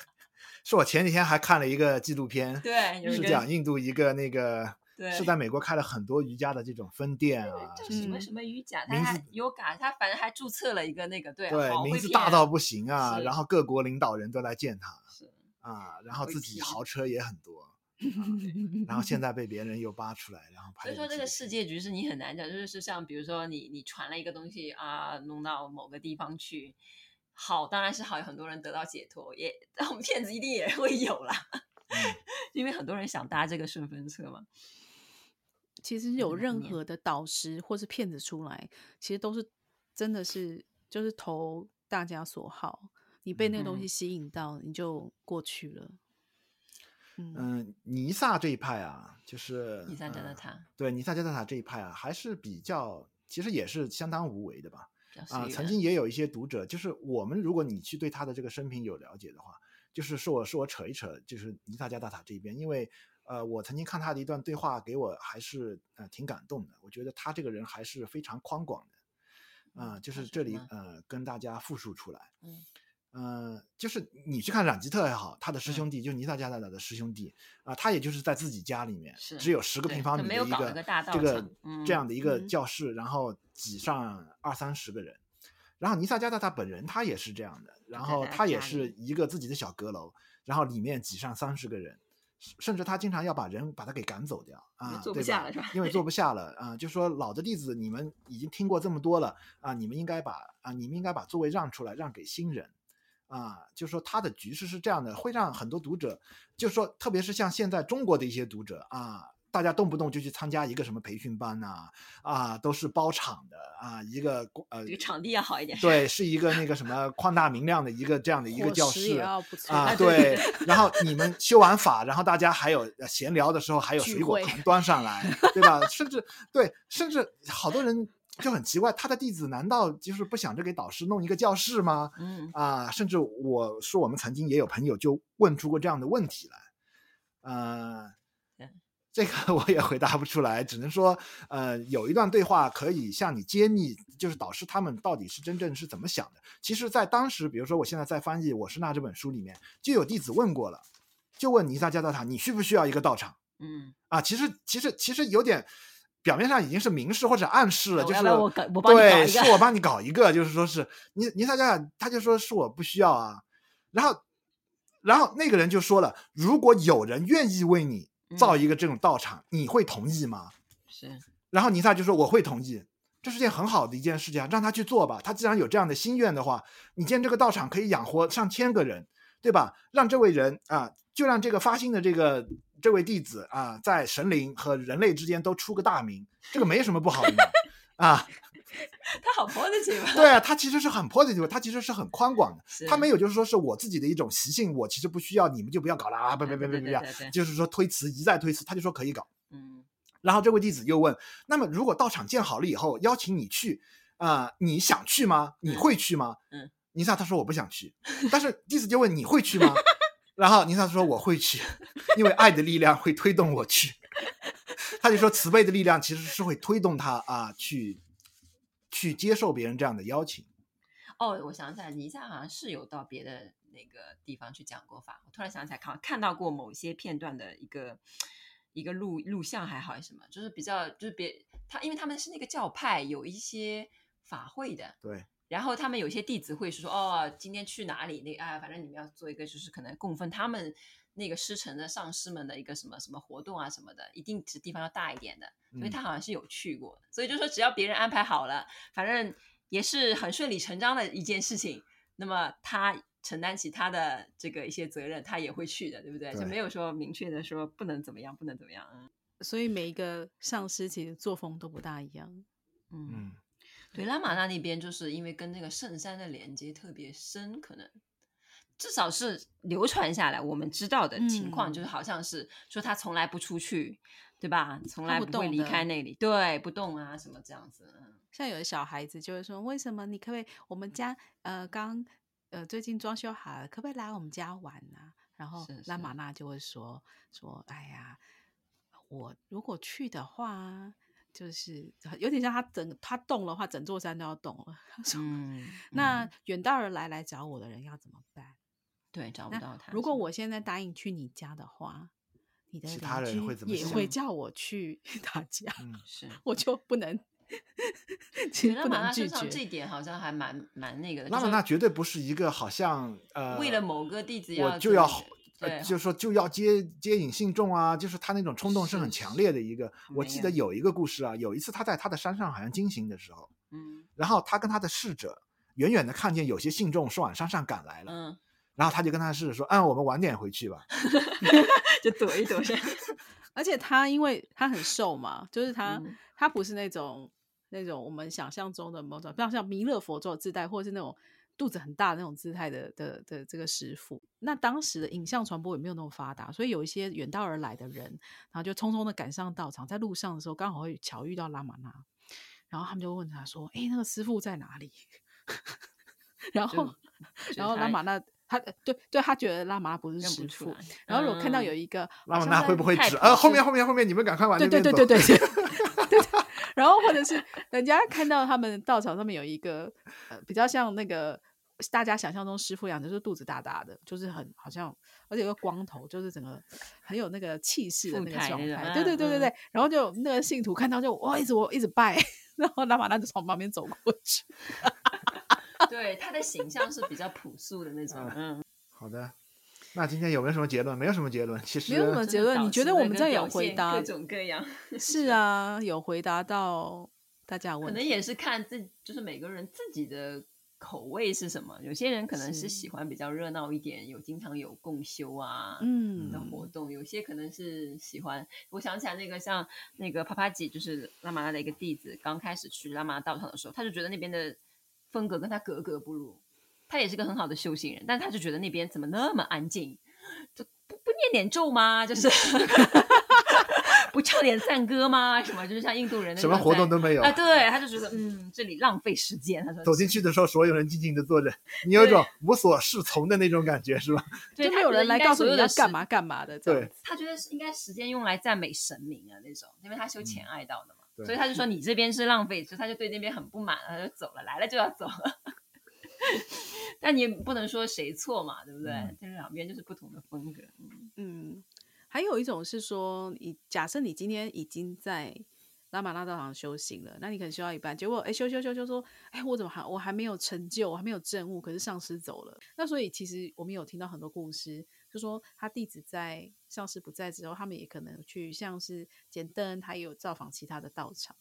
是我前几天还看了一个纪录片，对，是讲印度一个那个，是在美国开了很多瑜伽的这种分店啊，就是什么什么瑜伽，名字 Yoga，他反正还注册了一个那个，对，对，名字大到不行啊，然后各国领导人都来见他，是啊，然后自己豪车也很多，然后现在 被别人又扒出来，然后拍。所以说这个世界局势你很难讲，就是是像比如说你你传了一个东西啊，弄到某个地方去。好，当然是好，有很多人得到解脱，也我们骗子一定也会有啦，因为很多人想搭这个顺风车嘛。其实有任何的导师或是骗子出来，其实都是真的是就是投大家所好，你被那个东西吸引到，你就过去了。嗯，嗯尼萨这一派啊，就是尼萨加达塔，呃、对尼萨加达塔这一派啊，还是比较，其实也是相当无为的吧。啊、呃，曾经也有一些读者，就是我们，如果你去对他的这个生平有了解的话，就是是我是我扯一扯，就是尼萨加大塔这边，因为呃，我曾经看他的一段对话，给我还是呃挺感动的。我觉得他这个人还是非常宽广的，啊、呃，就是这里呃跟大家复述出来，嗯。嗯、呃，就是你去看染吉特也好，他的师兄弟、嗯、就是尼萨加达达的师兄弟啊、呃，他也就是在自己家里面，只有十个平方米的一个这个这样的一个教室，嗯、然后挤上二三十个人，然后尼萨加达他本人他也是这样的，然后他也是一个自己的小阁楼，然后里面挤上三十个人，甚至他经常要把人把他给赶走掉啊，坐不下了是吧？因为坐不 下了啊，就说老的弟子你们已经听过这么多了啊，你们应该把啊你们应该把座位让出来，让给新人。啊，就说他的局势是这样的，会让很多读者，就说特别是像现在中国的一些读者啊，大家动不动就去参加一个什么培训班呐，啊，都是包场的啊，一个呃，这个场地要好一点，对，是一个那个什么宽大明亮的一个这样的一个教室啊，对，然后你们修完法，然后大家还有闲聊的时候，还有水果盘端上来，对吧？甚至对，甚至好多人。就很奇怪，他的弟子难道就是不想着给导师弄一个教室吗？嗯啊，甚至我说我们曾经也有朋友就问出过这样的问题来，呃，这个 我也回答不出来，只能说呃有一段对话可以向你揭秘，就是导师他们到底是真正是怎么想的。其实，在当时，比如说我现在在翻译《我是那》这本书里面，就有弟子问过了，就问尼萨加道塔，你需不需要一个道场？嗯啊，其实其实其实有点。表面上已经是明示或者暗示了，就是对，是我帮你搞一个，就是说是你尼萨加，他就说是我不需要啊。然后，然后那个人就说了，如果有人愿意为你造一个这种道场，嗯、你会同意吗？是。然后尼萨就说我会同意，这是件很好的一件事情啊，让他去做吧。他既然有这样的心愿的话，你建这个道场可以养活上千个人，对吧？让这位人啊，就让这个发心的这个。这位弟子啊，在神灵和人类之间都出个大名，这个没什么不好的嘛啊。他好 positive。对啊，他其实是很 positive，他其实是很宽广的。他没有就是说是我自己的一种习性，我其实不需要，你们就不要搞了啊！不不不不不，就是说推辞一再推辞，他就说可以搞。嗯。然后这位弟子又问：那么如果道场建好了以后，邀请你去啊，你想去吗？你会去吗？嗯。尼萨他说我不想去，但是弟子就问你会去吗？然后尼萨说我会去，因为爱的力量会推动我去。他就说慈悲的力量其实是会推动他啊去去接受别人这样的邀请。哦，我想起来，尼萨好像是有到别的那个地方去讲过法。我突然想起来，看看到过某些片段的一个一个录录像还好还是什么，就是比较就是别他，因为他们是那个教派有一些法会的。对。然后他们有些弟子会是说：“哦，今天去哪里？那啊，反正你们要做一个，就是可能供奉他们那个师承的上师们的一个什么什么活动啊什么的，一定是地方要大一点的。所以他好像是有去过，嗯、所以就说只要别人安排好了，反正也是很顺理成章的一件事情。那么他承担起他的这个一些责任，他也会去的，对不对？对就没有说明确的说不能怎么样，不能怎么样。嗯，所以每一个上师其实作风都不大一样。嗯。嗯对，拉玛那那边就是因为跟那个圣山的连接特别深，可能至少是流传下来我们知道的情况，就是好像是说他从来不出去，嗯、对吧？从来不会离开那里，对，不动啊，什么这样子。像有的小孩子就会说：“为什么你可不可以？我们家呃刚呃最近装修好了，可不可以来我们家玩呢、啊？”然后拉玛那就会说：“说哎呀，我如果去的话。”就是有点像他整他动的话，整座山都要动了。嗯，那远道而来来找我的人要怎么办？对，找不到他。如果我现在答应去你家的话，你的邻居也会叫我去 他家，嗯、是 我就不能。其实拉玛那身上这点好像还蛮蛮那个的。拉玛那绝对不是一个好像呃，为了某个弟子要我就要。对就是说就要接接引信众啊，就是他那种冲动是很强烈的一个。我记得有一个故事啊，有一次他在他的山上好像经行的时候，嗯，然后他跟他的侍者远远的看见有些信众是往山上赶来了，嗯，然后他就跟他的侍者说：“嗯，我们晚点回去吧。”就躲一躲。而且他因为他很瘦嘛，就是他、嗯、他不是那种那种我们想象中的某种，比方像弥勒佛做自带，或者是那种。肚子很大的那种姿态的的的这个师傅，那当时的影像传播也没有那么发达，所以有一些远道而来的人，然后就匆匆的赶上道场，在路上的时候刚好会巧遇到拉玛那，然后他们就问他说：“哎、欸，那个师傅在哪里？” 然后，然后拉玛那他对对，他觉得拉玛那不是师傅，然后我看到有一个、嗯、拉玛那会不会指呃后面后面后面你们赶快往那边走，对对对对对。然后或者是人家看到他们稻草上面有一个呃比较像那个大家想象中师傅一样，就是肚子大大的，就是很好像而且有个光头，就是整个很有那个气势的那个状态。对对对对对。然后就那个信徒看到就哇一直我一直拜，然后拉玛那就从旁边走过去。对，他的形象是比较朴素的那种。嗯，好的。那今天有没有什么结论？没有什么结论。其实没有什么结论。你觉得我们这样有回答各种各样？是啊，有回答到大家问。可能也是看自，就是每个人自己的口味是什么。有些人可能是喜欢比较热闹一点，有经常有共修啊，嗯的活动。有些可能是喜欢。我想起来那个像那个帕帕吉，就是拉玛拉的一个弟子，刚开始去拉玛拉道场的时候，他就觉得那边的风格跟他格格不入。他也是个很好的修行人，但他就觉得那边怎么那么安静，就不不念点咒吗？就是 不唱点赞歌吗？什么就是像印度人的什么活动都没有啊？对，他就觉得嗯，这里浪费时间。他说走进去的时候，所有人静静的坐着，你有一种无所适从的那种感觉，是吧？对没有人来告诉你要干嘛干嘛的。对，他觉得是应该时间用来赞美神明啊那种，因为他修浅爱道的嘛，嗯、所以他就说你这边是浪费，所以他就对那边很不满，他就走了，来了就要走了。但你也不能说谁错嘛，对不对？这、嗯、两边就是不同的风格。嗯，还有一种是说，你假设你今天已经在拉玛拉道场修行了，那你可能修到一半，结果哎修修修修说，哎我怎么还我还没有成就，我还没有证悟，可是上师走了。那所以其实我们有听到很多故事，就说他弟子在上师不在之后，他们也可能去像是简灯，他也有造访其他的道场，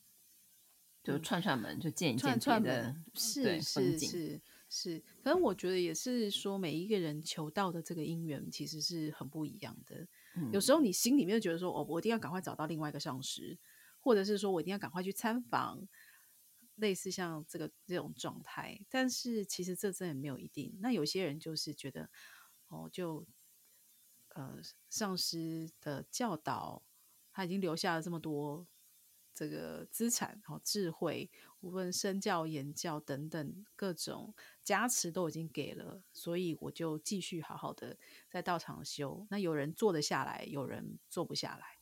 就串串门，就见一见串串门，是是是。是，可能我觉得也是说，每一个人求道的这个姻缘其实是很不一样的。嗯、有时候你心里面就觉得说，哦，我一定要赶快找到另外一个上师，或者是说我一定要赶快去参访，类似像这个这种状态。但是其实这真的没有一定。那有些人就是觉得，哦，就呃，上师的教导，他已经留下了这么多。这个资产和智慧，无论身教言教等等各种加持都已经给了，所以我就继续好好的在道场修。那有人坐得下来，有人坐不下来，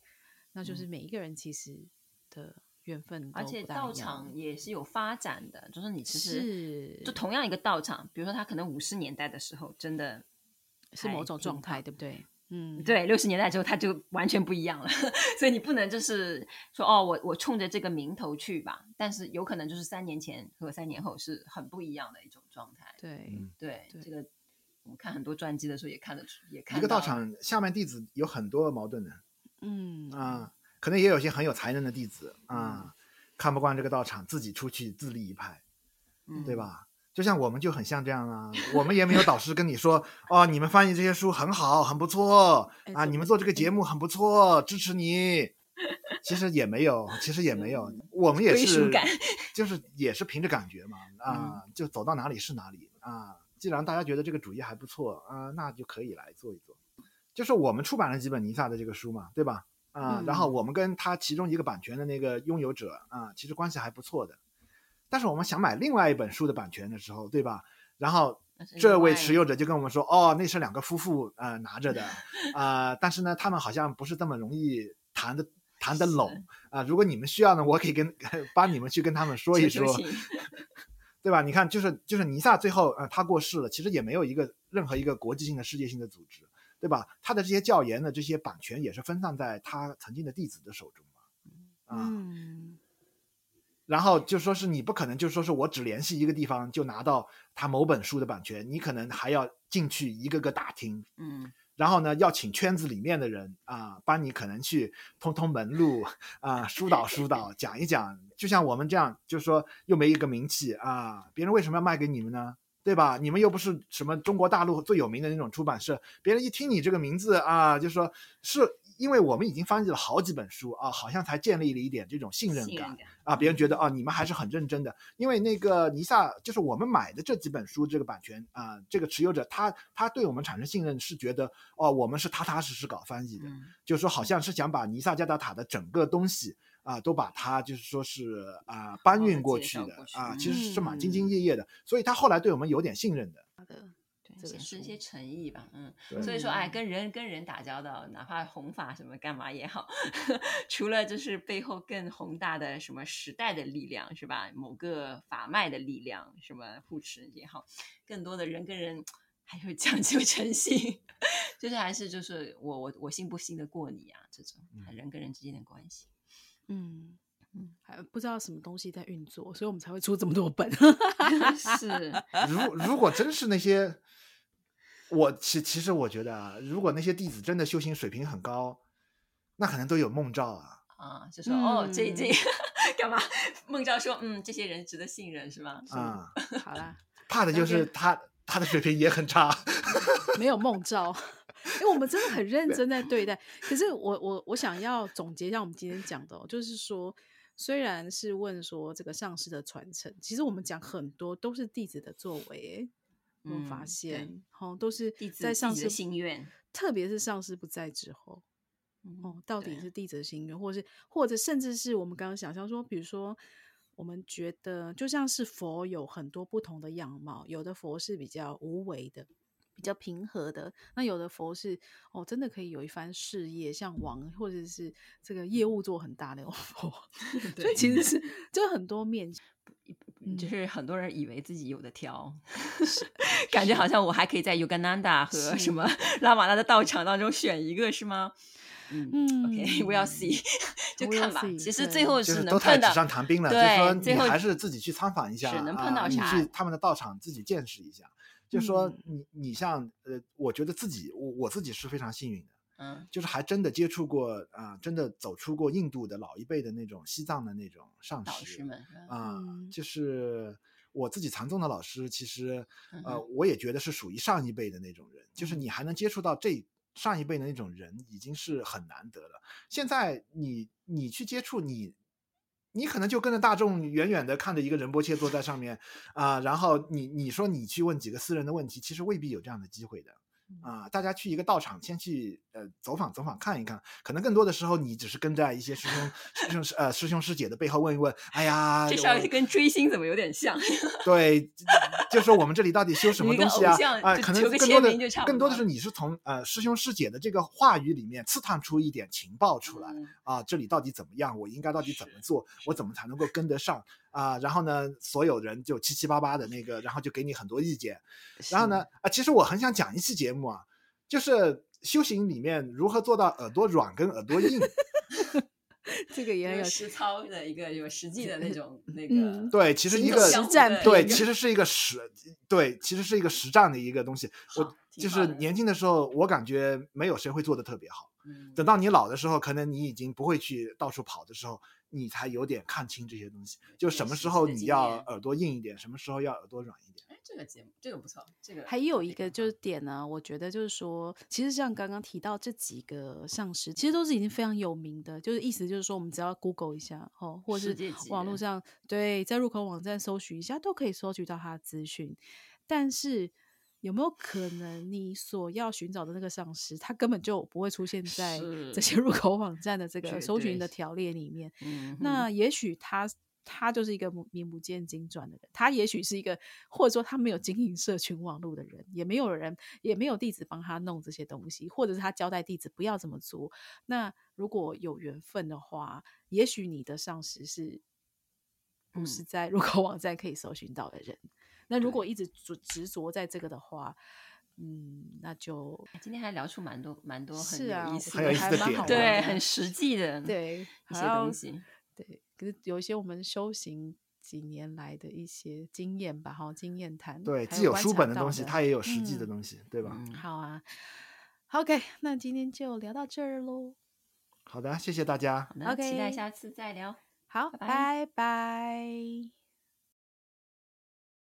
那就是每一个人其实的缘分。而且道场也是有发展的，就是你其实是就同样一个道场，比如说他可能五十年代的时候真的是某种状态，对不对？嗯，对，六十年代之后他就完全不一样了，所以你不能就是说哦，我我冲着这个名头去吧，但是有可能就是三年前和三年后是很不一样的一种状态。对对，这个我们看很多传记的时候也看得出，也看一个道场下面弟子有很多矛盾的，嗯啊，可能也有些很有才能的弟子啊，嗯、看不惯这个道场，自己出去自立一派，嗯、对吧？就像我们就很像这样啊，我们也没有导师跟你说哦，你们翻译这些书很好，很不错啊，你们做这个节目很不错，支持你。其实也没有，其实也没有，我们也是，就是也是凭着感觉嘛啊，就走到哪里是哪里啊。既然大家觉得这个主意还不错啊，那就可以来做一做。就是我们出版了几本尼萨的这个书嘛，对吧？啊，然后我们跟他其中一个版权的那个拥有者啊，其实关系还不错的。但是我们想买另外一本书的版权的时候，对吧？然后这位持有者就跟我们说：“哦，那是两个夫妇呃拿着的，啊、呃，但是呢，他们好像不是这么容易谈的谈得拢啊、呃。如果你们需要呢，我可以跟 帮你们去跟他们说一说，对吧？你看，就是就是尼萨最后呃他过世了，其实也没有一个任何一个国际性的世界性的组织，对吧？他的这些教研的这些版权也是分散在他曾经的弟子的手中嘛，啊。嗯然后就说是你不可能，就说是我只联系一个地方就拿到他某本书的版权，你可能还要进去一个个打听，嗯，然后呢，要请圈子里面的人啊，帮你可能去通通门路啊，疏导疏导，讲一讲。就像我们这样，就是说又没一个名气啊，别人为什么要卖给你们呢？对吧？你们又不是什么中国大陆最有名的那种出版社，别人一听你这个名字啊，就说是。因为我们已经翻译了好几本书啊，好像才建立了一点这种信任感，啊，别人觉得啊，你们还是很认真的。因为那个尼萨就是我们买的这几本书这个版权啊，这个持有者他他对我们产生信任，是觉得哦，我们是踏踏实实搞翻译的，嗯、就是说好像是想把尼萨加达塔的整个东西啊，都把它就是说是啊搬运过去的去啊，其实是蛮兢兢业业的，嗯、所以他后来对我们有点信任的。好的。显示一些诚意吧，嗯，所以说，哎，跟人跟人打交道，哪怕弘法什么干嘛也好，除了就是背后更宏大的什么时代的力量是吧？某个法脉的力量，什么护持也好，更多的人跟人还有讲究诚信，就是还是就是我我我信不信得过你啊？这种人跟人之间的关系，嗯。嗯嗯，还不知道什么东西在运作，所以我们才会出这么多本。是，如如果真是那些，我其其实我觉得啊，如果那些弟子真的修行水平很高，那可能都有梦兆啊。啊，就说、嗯、哦，这这 干嘛？梦兆说，嗯，这些人值得信任，是吗？啊、嗯，好啦，怕的就是他他的水平也很差，没有梦兆。因为我们真的很认真在对待。可是我我我想要总结一下我们今天讲的、哦，就是说，虽然是问说这个上师的传承，其实我们讲很多都是弟子的作为。我发现，哦，都是在上师的心愿，特别是上师不在之后。哦，到底是弟子的心愿，或者是，或者甚至是我们刚刚想象说，比如说，我们觉得就像是佛有很多不同的样貌，有的佛是比较无为的，比较平和的，那有的佛是哦，真的可以有一番事业，像王或者是这个业务做很大的那种佛，所以其实是 就很多面。就是很多人以为自己有的挑，感觉好像我还可以在 Yogananda 和什么拉玛拉的道场当中选一个，是吗？嗯，OK，we、okay, will see，就看吧。其实最后是能碰到，纸上谈兵了。对，就是、说你还是自己去参访一下，能碰到啥？啊、你去他们的道场自己见识一下。就说你，你像呃，我觉得自己，我我自己是非常幸运的。嗯，就是还真的接触过啊、呃，真的走出过印度的老一辈的那种西藏的那种上师们啊、呃，就是我自己禅宗的老师，其实呃，我也觉得是属于上一辈的那种人，就是你还能接触到这。上一辈的那种人已经是很难得了。现在你你去接触你，你可能就跟着大众远远的看着一个仁波切坐在上面啊、然后你你说你去问几个私人的问题，其实未必有这样的机会的。啊，大家去一个道场，先去呃走访走访看一看，可能更多的时候你只是跟在一些师兄师兄师呃师兄师姐的背后问一问，哎呀，这事儿跟追星怎么有点像？对，就说我们这里到底修什么东西啊？啊、呃，可能更多的更多的是你是从呃师兄师姐的这个话语里面刺探出一点情报出来、嗯、啊，这里到底怎么样？我应该到底怎么做？我怎么才能够跟得上？啊，然后呢，所有人就七七八八的那个，然后就给你很多意见。然后呢，啊，其实我很想讲一期节目啊，就是修行里面如何做到耳朵软跟耳朵硬。这个也有实操的一个有实际的那种 那个。对，其实一个实战，对，其实是一个实，对，其实是一个实战的一个东西。我就是年轻的时候，我感觉没有谁会做的特别好。等到你老的时候，可能你已经不会去到处跑的时候。你才有点看清这些东西，就什么时候你要耳朵硬一点，什么时候要耳朵软一点。哎，这个节目这个不错，这个还有一个就是点呢，我觉得就是说，其实像刚刚提到这几个上师，其实都是已经非常有名的，就是意思就是说，我们只要 Google 一下哦，或者是网络上对，在入口网站搜寻一下，都可以搜取到他的资讯，但是。有没有可能你所要寻找的那个上司，他根本就不会出现在这些入口网站的这个搜寻的条列里面？那也许他他就是一个名不见经传的人，他也许是一个，或者说他没有经营社群网络的人，也没有人，也没有弟子帮他弄这些东西，或者是他交代弟子不要这么做。那如果有缘分的话，也许你的上司是不是在入口网站可以搜寻到的人？那如果一直执执着在这个的话，嗯，那就今天还聊出蛮多蛮多很有意思的，还蛮好对，很实际的对一些东西，对。可是有一些我们修行几年来的一些经验吧，哈，经验谈。对，既有书本的东西，它也有实际的东西，对吧？好啊，OK，那今天就聊到这儿喽。好的，谢谢大家。OK，期待下次再聊。好，拜拜。